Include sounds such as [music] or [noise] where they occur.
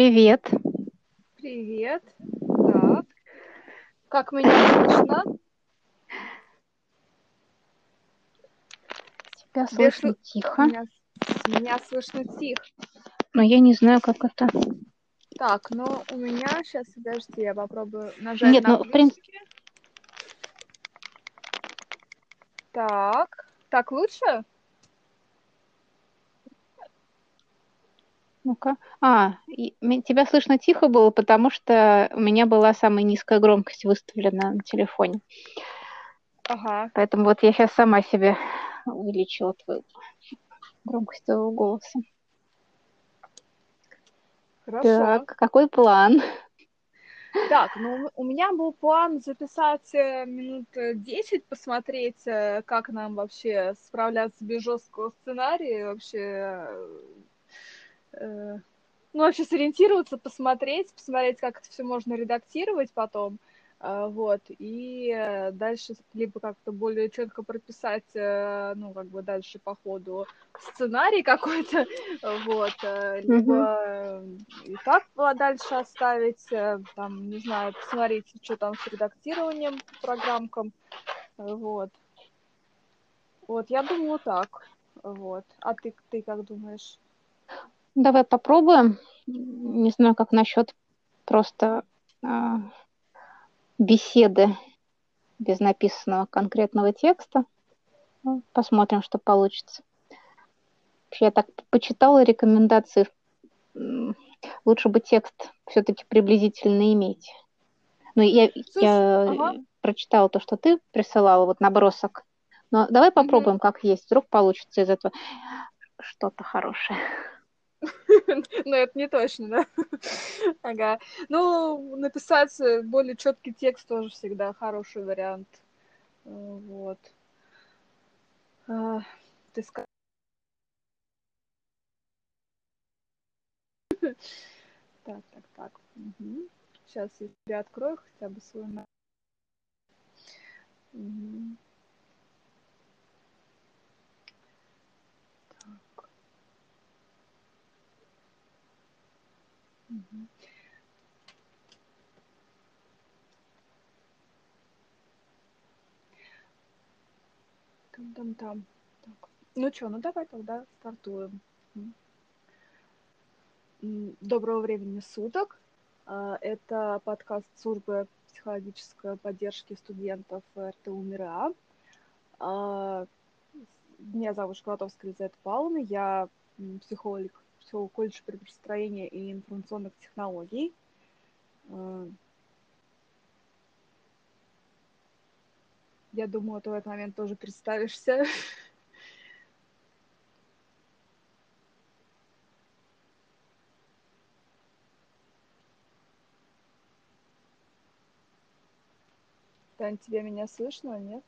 Привет. Привет. Так. Как меня слышно? Тебя слышно слы- тихо, Меня, меня слышно тихо. но я не знаю, как это. Так, ну у меня сейчас, подожди, я попробую нажать Нет, на ну, в принципе. Так. Так лучше? Ну-ка. А, и тебя слышно тихо было, потому что у меня была самая низкая громкость выставлена на телефоне. Ага. Поэтому вот я сейчас сама себе увеличила твою громкость твоего голоса. Хорошо. Так, какой план? Так, ну у меня был план записать э, минут э, 10, посмотреть, э, как нам вообще справляться без жесткого сценария, вообще, э, ну, вообще сориентироваться, посмотреть, посмотреть, как это все можно редактировать потом, э, вот, и э, дальше либо как-то более четко прописать, э, ну, как бы дальше по ходу сценарий какой-то, [laughs] вот, э, либо и так было дальше оставить, э, там, не знаю, посмотреть, что там с редактированием по программкам, э, вот. Вот, я думаю так, вот. А ты, ты как думаешь? Давай попробуем. Не знаю, как насчет просто а, беседы без написанного конкретного текста. Ну, Посмотрим, что получится. Вообще, я так почитала рекомендации. Лучше бы текст все-таки приблизительно иметь. Ну, я, Слушай, я ага. прочитала то, что ты присылала, вот набросок. Но давай попробуем, как есть. Вдруг получится из этого что-то хорошее. [laughs] Ну, это не точно, да? [laughs] Ага. Ну, написать э, более четкий текст тоже всегда хороший вариант. Э, Вот. А, Ты ска- [laughs] Так, так, так. Сейчас я открою хотя бы свой на- Мгм. Там-там-там. Ну что, ну давай тогда стартуем. Доброго времени суток. А, Это подкаст службы психологической поддержки студентов РТУ МИРА. А, Меня зовут Школотовская Елизавета Павловна. Я психолог, психолог колледжа предпристояния и информационных технологий. А, Я думаю, ты в этот момент тоже представишься. Тань, тебе меня слышно, нет?